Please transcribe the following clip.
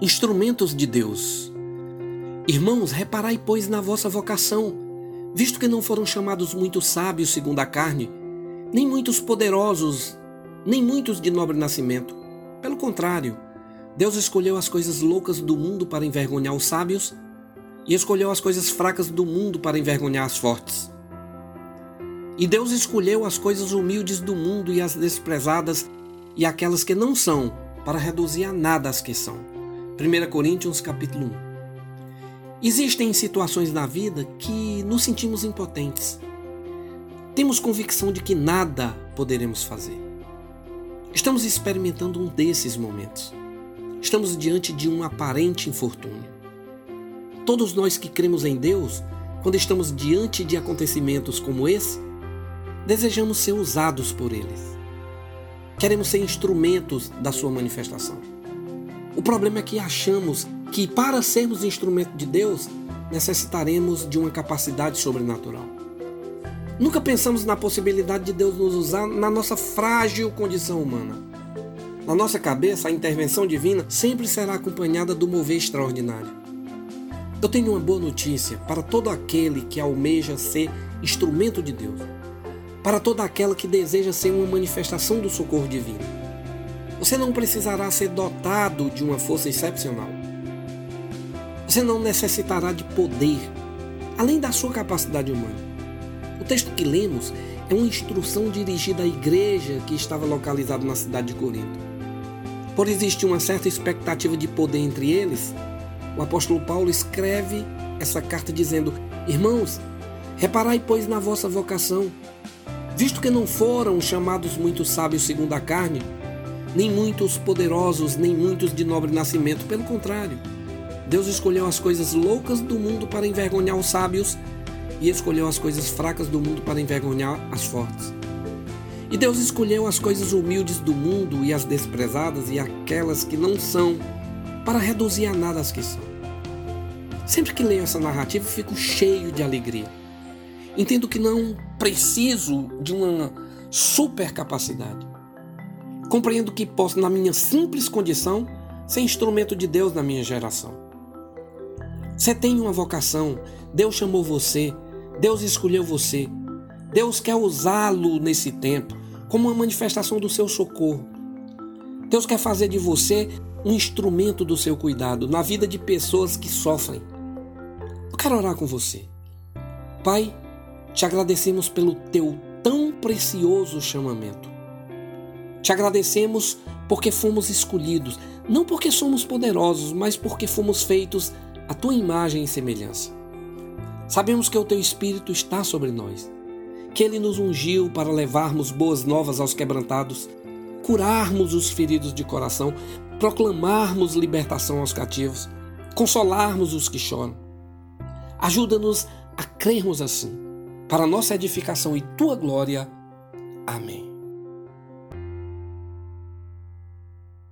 instrumentos de Deus. Irmãos, reparai, pois, na vossa vocação, visto que não foram chamados muitos sábios segundo a carne, nem muitos poderosos, nem muitos de nobre nascimento. Pelo contrário, Deus escolheu as coisas loucas do mundo para envergonhar os sábios e escolheu as coisas fracas do mundo para envergonhar as fortes. E Deus escolheu as coisas humildes do mundo e as desprezadas e aquelas que não são, para reduzir a nada as que são. 1 Coríntios capítulo 1. Existem situações na vida que nos sentimos impotentes. Temos convicção de que nada poderemos fazer. Estamos experimentando um desses momentos. Estamos diante de um aparente infortúnio. Todos nós que cremos em Deus, quando estamos diante de acontecimentos como esse, desejamos ser usados por eles. Queremos ser instrumentos da sua manifestação. O problema é que achamos que para sermos instrumento de Deus, necessitaremos de uma capacidade sobrenatural. Nunca pensamos na possibilidade de Deus nos usar na nossa frágil condição humana. Na nossa cabeça, a intervenção divina sempre será acompanhada do mover extraordinário. Eu tenho uma boa notícia para todo aquele que almeja ser instrumento de Deus para toda aquela que deseja ser uma manifestação do socorro divino. Você não precisará ser dotado de uma força excepcional. Você não necessitará de poder, além da sua capacidade humana. O texto que lemos é uma instrução dirigida à igreja que estava localizada na cidade de Corinto. Por existir uma certa expectativa de poder entre eles, o apóstolo Paulo escreve essa carta dizendo: Irmãos, reparai, pois, na vossa vocação visto que não foram chamados muitos sábios segundo a carne, nem muitos poderosos, nem muitos de nobre nascimento, pelo contrário. Deus escolheu as coisas loucas do mundo para envergonhar os sábios e escolheu as coisas fracas do mundo para envergonhar as fortes. E Deus escolheu as coisas humildes do mundo e as desprezadas e aquelas que não são, para reduzir a nada as que são. Sempre que leio essa narrativa, fico cheio de alegria. Entendo que não preciso de uma super capacidade. Compreendo que posso, na minha simples condição, ser instrumento de Deus na minha geração. Você tem uma vocação, Deus chamou você, Deus escolheu você, Deus quer usá-lo nesse tempo como uma manifestação do seu socorro. Deus quer fazer de você um instrumento do seu cuidado na vida de pessoas que sofrem. Eu quero orar com você. Pai, te agradecemos pelo teu tão precioso chamamento. Te agradecemos porque fomos escolhidos, não porque somos poderosos, mas porque fomos feitos à tua imagem e semelhança. Sabemos que o teu Espírito está sobre nós, que ele nos ungiu para levarmos boas novas aos quebrantados, curarmos os feridos de coração, proclamarmos libertação aos cativos, consolarmos os que choram. Ajuda-nos a crermos assim para nossa edificação e tua glória. Amém.